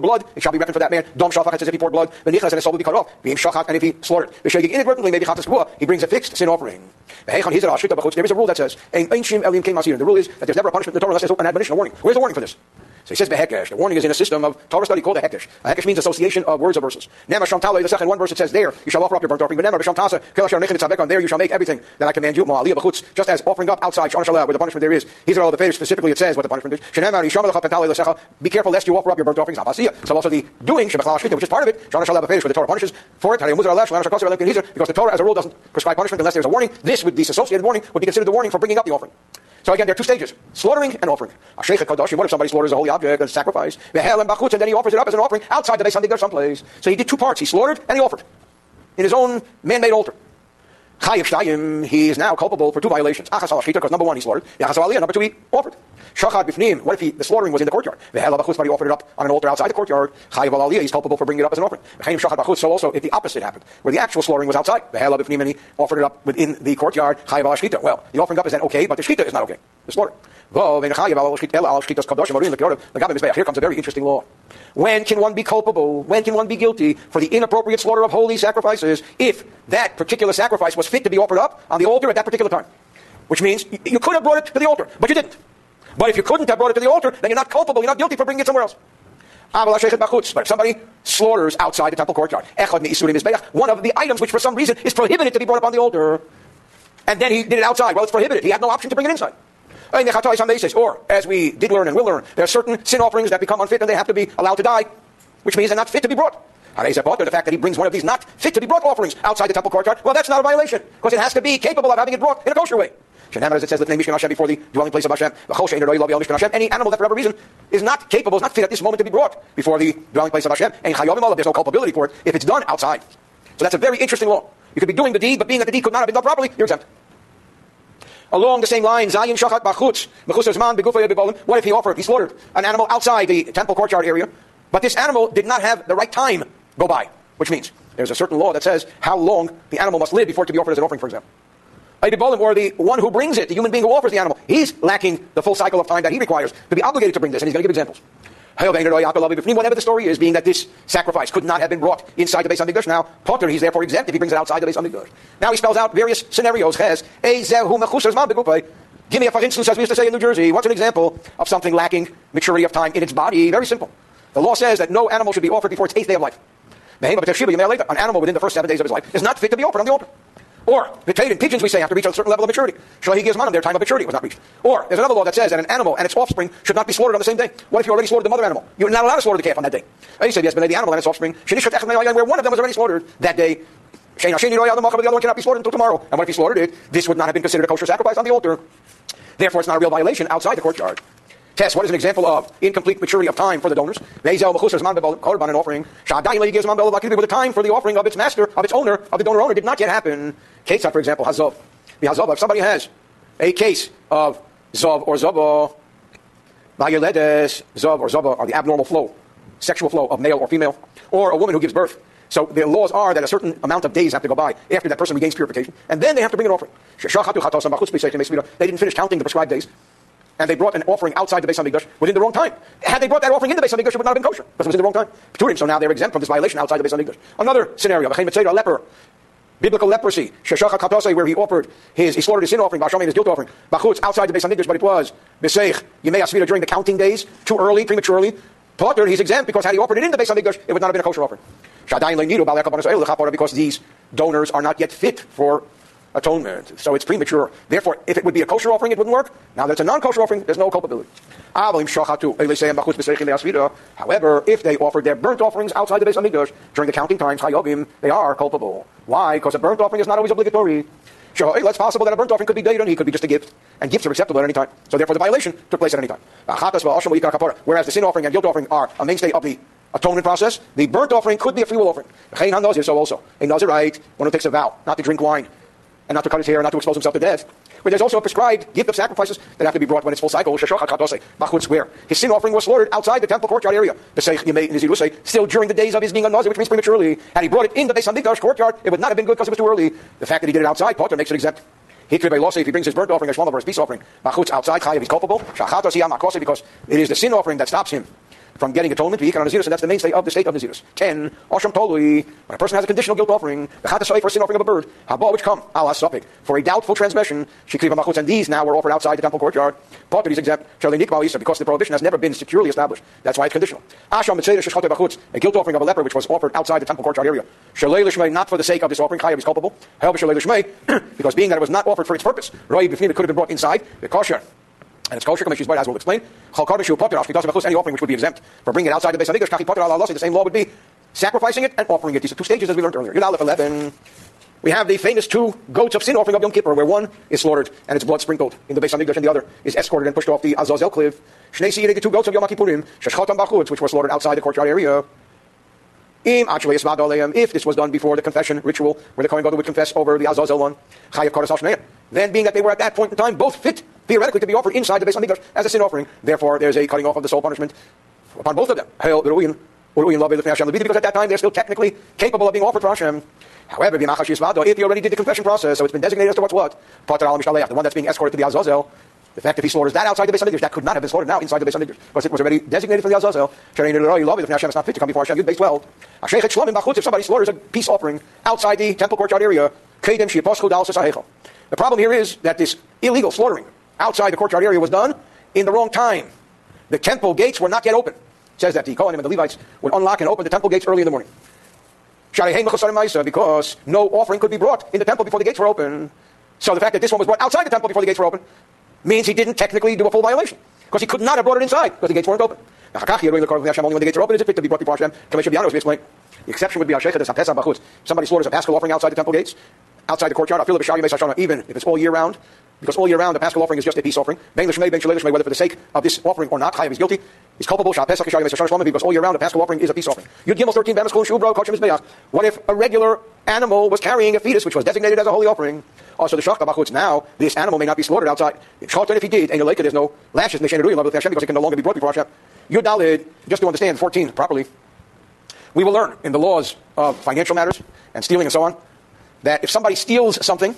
blood, it shall be reckoned for that man. Dom shafach, as if he poured blood, v'nichnas, and his soul will be cut off. Being shachat, and if he slaughtered. inadvertently, maybe chatas he brings a fixed sin offering. There is a rule that says, the rule is that there's never a punishment the Torah unless there's an admonition, a warning. Where's the warning for this? So he says behekesh. The warning is in a system of Torah study called a hekesh. A hekesh means association of words or verses. Nema shamtale, the second one verse it says there, you shall offer up your burnt offering. But nema b'shamtasa, kelashar nechet there you shall make everything that I command you. Ma'aliyah b'chutz, just as offering up outside, shana shaleh, where the punishment there is. Are all the favors. Specifically it says what the punishment is. Shenema, yisham l'cha l'secha, be careful lest you offer up your burnt offerings. Abasiyah. So also the doing, shkita, which is part of it, shana shaleh b'feish, where the Torah punishes for it. Because the Torah as a rule doesn't prescribe punishment unless there's a warning. This would, this associated warning would be considered the warning for bringing up the offering. So again, there are two stages: slaughtering and offering. What if somebody slaughters a holy object, a sacrifice? and bachutz, and then he offers it up as an offering outside the Beis Hamikdash someplace. So he did two parts: he slaughtered and he offered in his own man-made altar. Chayiv Shtayim, he is now culpable for two violations. Because number one, he slaughtered. Number two, he offered. Shachad bifnim, what if he, the slaughtering was in the courtyard? Vehel bachutz, but he offered it up on an altar outside the courtyard. Chayiv al he's culpable for bringing it up as an offering. V'chayim shachad bachutz, so also if the opposite happened, where the actual slaughtering was outside, vehel bifnim, and he offered it up within the courtyard. Chayiv al well, the offering up is then okay, but the shchita is not okay. The slaughter. Here comes a very interesting law. When can one be culpable? When can one be guilty for the inappropriate slaughter of holy sacrifices if that particular sacrifice was fit to be offered up on the altar at that particular time? Which means you could have brought it to the altar, but you didn't. But if you couldn't have brought it to the altar, then you're not culpable, you're not guilty for bringing it somewhere else. But if somebody slaughters outside the temple courtyard, one of the items which for some reason is prohibited to be brought up on the altar, and then he did it outside, well, it's prohibited. He had no option to bring it inside. Or, as we did learn and will learn, there are certain sin offerings that become unfit and they have to be allowed to die, which means they're not fit to be brought. The fact that he brings one of these not fit to be brought offerings outside the temple courtyard, well, that's not a violation, because it has to be capable of having it brought in a kosher way. As it says, the name Mishkan Hashem before the dwelling place of Hashem, any animal that for whatever reason is not capable, is not fit at this moment to be brought before the dwelling place of Hashem. And there's no culpability for it if it's done outside. So that's a very interesting law. You could be doing the deed, but being that the deed could not have been done properly, you're exempt. Along the same line, Zayin Shachat Bachutz, What if he offered, he slaughtered an animal outside the temple courtyard area, but this animal did not have the right time go by, which means there's a certain law that says how long the animal must live before it can be offered as an offering, for example. Or the one who brings it, the human being who offers the animal, he's lacking the full cycle of time that he requires to be obligated to bring this, and he's going to give examples. Whatever the story is, being that this sacrifice could not have been brought inside the Beis Hamikdash. Now, Patur, he's therefore exempt if he brings it outside the Beis Hamikdash. Now he spells out various scenarios. Give me a, for instance, as we used to say in New Jersey, what's an example of something lacking maturity of time in its body? Very simple. The law says that no animal should be offered before its eighth day of life. An animal within the first seven days of his life is not fit to be offered on the altar. Or, the in pigeons, we say, have to reach a certain level of maturity. Shalahi gives manam, their time of maturity was not reached. Or, there's another law that says that an animal and its offspring should not be slaughtered on the same day. What if you already slaughtered the mother animal? You're not allowed to slaughter the calf on that day. And he said, yes, but the animal and its offspring, where one of them was already slaughtered that day, the other one cannot be slaughtered until tomorrow. And what if he slaughtered it? This would not have been considered a kosher sacrifice on the altar. Therefore, it's not a real violation outside the courtyard. Test, what is an example of incomplete maturity of time for the donors? Korban, an offering. Shadayin gives man with the time for the offering of its master, of its owner, of the donor owner, did not yet happen. Case, for example, Hazov. If somebody has a case of Zov or Zobo, Vayoledes, Zov or Zobo are the abnormal flow, sexual flow of male or female, or a woman who gives birth. So the laws are that a certain amount of days have to go by after that person regains purification, and then they have to bring an offering. They didn't finish counting the prescribed days and they brought an offering outside the Beis Hamikdash within the wrong time. Had they brought that offering in the Beis Hamikdash, it would not have been kosher because it was in the wrong time. Pturim, so now they're exempt from this violation outside the Beis Hamikdash. Another scenario, a leper, biblical leprosy, where he offered his, he slaughtered his sin offering, Bashamim, his guilt offering, Bachutz, outside the Beis Hamikdash, but it was Beseich, Yemei Asvira, during the counting days, too early, prematurely. Patur, he's exempt because had he offered it in the Beis Hamikdash, it would not have been a kosher offering. Because these donors are not yet fit for atonement. So it's premature. Therefore, if it would be a kosher offering, it wouldn't work. Now that it's a non-kosher offering, there's no culpability. Ah, However, if they offered their burnt offerings outside the Beis Hamikdash during the counting times, they are culpable. Why? Because a burnt offering is not always obligatory. Sure, it's possible that a burnt offering could be dated, he could be just a gift, and gifts are acceptable at any time. So therefore, the violation took place at any time. Whereas the sin offering and guilt offering are a mainstay of the atonement process, the burnt offering could be a free will offering. So also, a Nazirite, one who takes a vow not to drink wine, and not to cut his hair, and not to expose himself to death. But there's also a prescribed gift of sacrifices that have to be brought when it's full cycle. Bachut's where his sin offering was slaughtered outside the temple courtyard area. Still during the days of his being a Nazir, which means prematurely. Had he brought it in the Beis Hamikdash courtyard, it would not have been good because it was too early. The fact that he did it outside, Patur makes it exempt. He could be lost if he brings his burnt offering, a shmama, or his peace offering. Bachut's outside, chayav, he's culpable. Because it is the sin offering that stops him from getting atonement to Yikon Nazirus, and that's the mainstay of the state of Nazirus. 10. Osham Tolui, when a person has a conditional guilt offering, the Chatasai for a sin offering of a bird, Haba which come, Allah Sopik, for a doubtful transgression, Shikriva Machutz, and these now were offered outside the temple courtyard. Patur is exempt, Charlie Nikbal Isa, because the prohibition has never been securely established. That's why it's conditional. Asham Mitzvah Shechate Bachutz, a guilt offering of a leper which was offered outside the temple courtyard area. Shalei Lishmei, not for the sake of this offering, Chayav is culpable. However, Shalei Lishmei, because being that it was not offered for its purpose, Roy Bifnim, it could have been brought inside, the kosher and it's kosher commission, as we'll explain. Any offering which would be exempt for bringing it outside the Beis Hamikdash. The same law would be sacrificing it and offering it. These are two stages as we learned earlier. Yud Aleph 11. We have the famous two goats of sin offering of Yom Kippur, where one is slaughtered and its blood sprinkled in the Beis Hamikdash, and the other is escorted and pushed off the Azazel cliff. Shnei the two goats of Yom Kippurim, Sheshchotam Bachutz, which were slaughtered outside the courtyard area. If this was done before the confession ritual, where the Kohen Gadol would confess over the Azazel one, then being that they were at that point in time both fit theoretically to be offered inside the Beis Hamikdash as a sin offering. Therefore, there's a cutting off of the soul punishment upon both of them. Because at that time they're still technically capable of being offered for Hashem. However, if he already did the confession process, so it's been designated as to what's what, the one that's being escorted to the Azazel, the fact that he slaughters that outside the Beis Hamikdash, that could not have been slaughtered now inside the Beis Hamikdash, because it was already designated for the Azazel. If Hashem is not fit to come before Hashem, Yud Beis 12. If somebody slaughters a peace offering outside the temple courtyard area, the problem here is that this illegal slaughtering outside the courtyard area was done in the wrong time. The temple gates were not yet open. It says that the Kohanim and the Levites would unlock and open the temple gates early in the morning. Because no offering could be brought in the temple before the gates were open. So the fact that this one was brought outside the temple before the gates were open means he didn't technically do a full violation. Because he could not have brought it inside because the gates weren't open. Only when the gates are open is it fit to be brought before Hashem. As we explained. The exception would be Somebody slaughters a paschal offering outside the temple gates, outside the courtyard, even if it's all year round, because all year round the Paschal offering is just a peace offering. Whether for the sake of this offering or not, Chayav is guilty. He's culpable. Because all year round the Paschal offering is a peace offering. Yud Gimel 13, Bamas Kol Shubro, Kochim Mizbeach. What if a regular animal was carrying a fetus which was designated as a holy offering? Oh, also, the Shachta now this animal may not be slaughtered outside. Shachtan, if he did, and the there's no lashes in the love with Hashem because it can no longer be brought before Hashem. Yud Dalid, just to understand 14 properly, we will learn in the laws of financial matters and stealing and so on that if somebody steals something,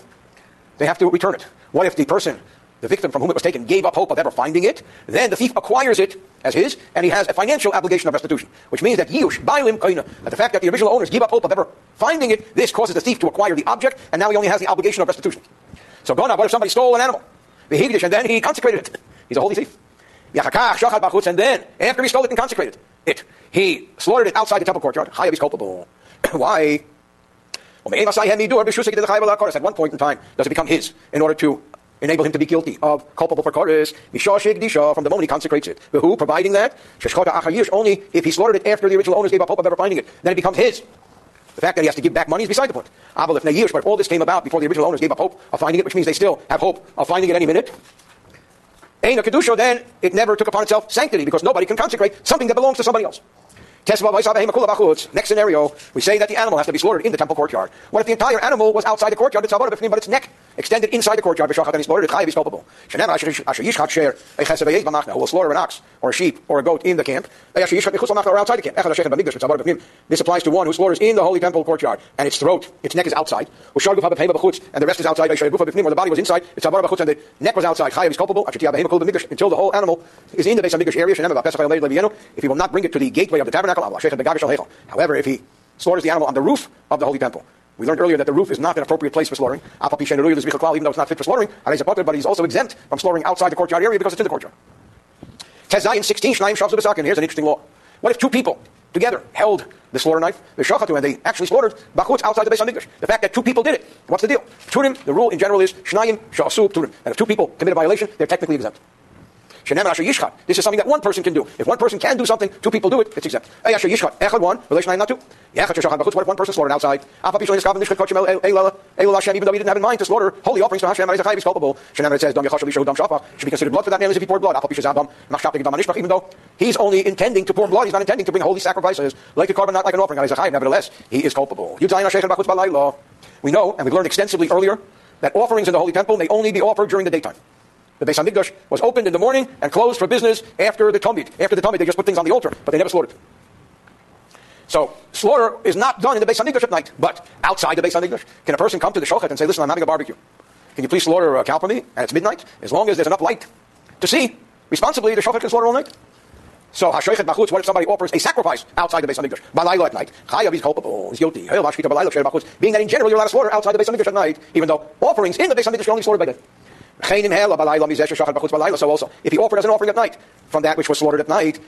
they have to return it. What if the person the victim from whom it was taken gave up hope of ever finding it, then the thief acquires it as his, and he has a financial obligation of restitution, which means that yush, bailim that the fact that the original owners give up hope of ever finding it, this causes the thief to acquire the object, and now he only has the obligation of restitution. So go now, what if somebody stole an animal? And then he consecrated it. He's a holy thief. And then, after he stole it and consecrated it, he slaughtered it outside the temple courtyard. Chayav is culpable. Why? At one point in time, does it become his in order to enable him to be guilty of culpable for Koris, from the moment he consecrates it. Who providing that? Only if he slaughtered it after the original owners gave up hope of ever finding it. Then it becomes his. The fact that he has to give back money is beside the point. But if all this came about before the original owners gave up hope of finding it, which means they still have hope of finding it any minute, Ain a Kedusha, then it never took upon itself sanctity because nobody can consecrate something that belongs to somebody else. Next scenario, we say that the animal has to be slaughtered in the temple courtyard. What if the entire animal was outside the courtyard, but its neck extended inside the courtyard, and he slaughtered chayiv is culpable. Who will slaughter an ox, or a sheep, or a goat in the camp, or outside the camp. This applies to one who slaughters in the holy temple courtyard, and its throat, its neck is outside, and the rest is outside, or the body was inside, and the neck was outside, chayiv is culpable, until the whole animal is in the base of area, if he will not bring it to the gateway of the tabernacle, However, if he slaughters the animal on the roof of the holy temple, we learned earlier that the roof is not an appropriate place for slaughtering. Even though it's not fit for slaughtering, but he's also exempt from slaughtering outside the courtyard area because it's in the courtyard. Tezayin 16, Here's an interesting law. What if two people together held the slaughter knife, the shachatu, and they actually slaughtered bachutz outside the Beis Hamikdash. The fact that two people did it, what's the deal? Turim, the rule in general is shnayim turim. And if two people commit a violation, they're technically exempt. This is something that one person can do. If one person can do something, two people do it, it's exempt. One, relation not two. What if one person slaughtered outside? Even though he didn't have in mind to slaughter holy offerings to Hashem, he's culpable. It says, should be considered blood for that man as if he poured blood. Even though he's only intending to pour blood, he's not intending to bring holy sacrifices, like a korban, not like an offering. Nevertheless, he is culpable. We know, and we've learned extensively earlier, that offerings in the Holy Temple may only be offered during the daytime. The Beis Hamikdash was opened in the morning and closed for business after the Tamid. After the Tamid, they just put things on the altar, but they never slaughtered. So slaughter is not done in the Beis Hamikdash at night, but outside the Beis Hamikdash. Can a person come to the shochet and say, "Listen, I'm having a barbecue. Can you please slaughter a cow for me?" And it's midnight. As long as there's enough light to see responsibly, the shochet can slaughter all night. So Hashoichet Bachutz, what if somebody offers a sacrifice outside the Beis Hamikdash? Balayla at night. Chayav is culpable, he's guilty. Being that in general you're allowed to slaughter outside the Beis Hamikdash at night, even though offerings in the Beis Hamikdash are only slaughtered by day. So also, if he offered as an offering at night from that which was slaughtered at night,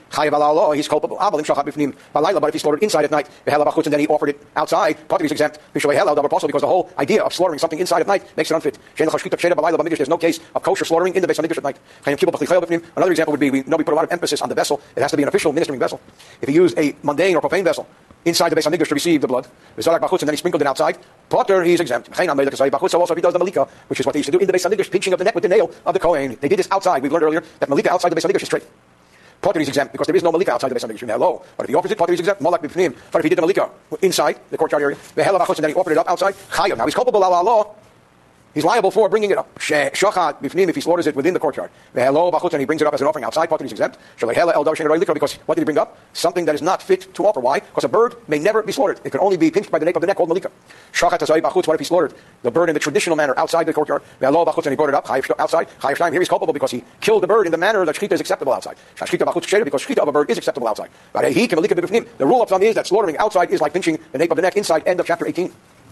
he's culpable. But if he slaughtered inside at night, and then he offered it outside, he's exempt. Because the whole idea of slaughtering something inside at night makes it unfit. There's no case of kosher slaughtering in the Beis Hamikdash at night. Another example would be, we know we put a lot of emphasis on the vessel. It has to be an official ministering vessel. If he used a mundane or profane vessel, inside the Beis Hamikdash to receive the blood. The Zarak Bahut and then he sprinkled it outside. Patur, he's exempt. So also, if he does the malika, which is what they used to do in the Beis Hamikdash, pinching of the neck with the nail of the Kohen. They did this outside. We learned earlier that malika outside the Beis Hamikdash is straight. Patur is exempt because there is no malika outside the Beis Hamikdash. Hello. But if he offers it, Patur is exempt. Malak b'fnim. But if he did the malika inside the courtyard area, the hell of and then he offered it up outside, chayav. Now he's culpable, Allah, He's liable for bringing it up. Shochat bifnim if he slaughters it within the courtyard. Ve'elo bachutz and he brings it up as an offering outside. Patur is exempt. Shalehela el because what did he bring up? Something that is not fit to offer. Why? Because a bird may never be slaughtered. It can only be pinched by the nape of the neck called malika. Shochat tazai bachutz. What if he slaughtered the bird in the traditional manner outside the courtyard? Ve'elo bachutz and he brought it up outside. Chayiv Here he's culpable because he killed the bird in the manner that shchita is acceptable outside. Shchita bachutz because shchita of a bird is acceptable outside. The rule of thumb is that slaughtering outside is like pinching the nape of the neck inside. End of chapter 18.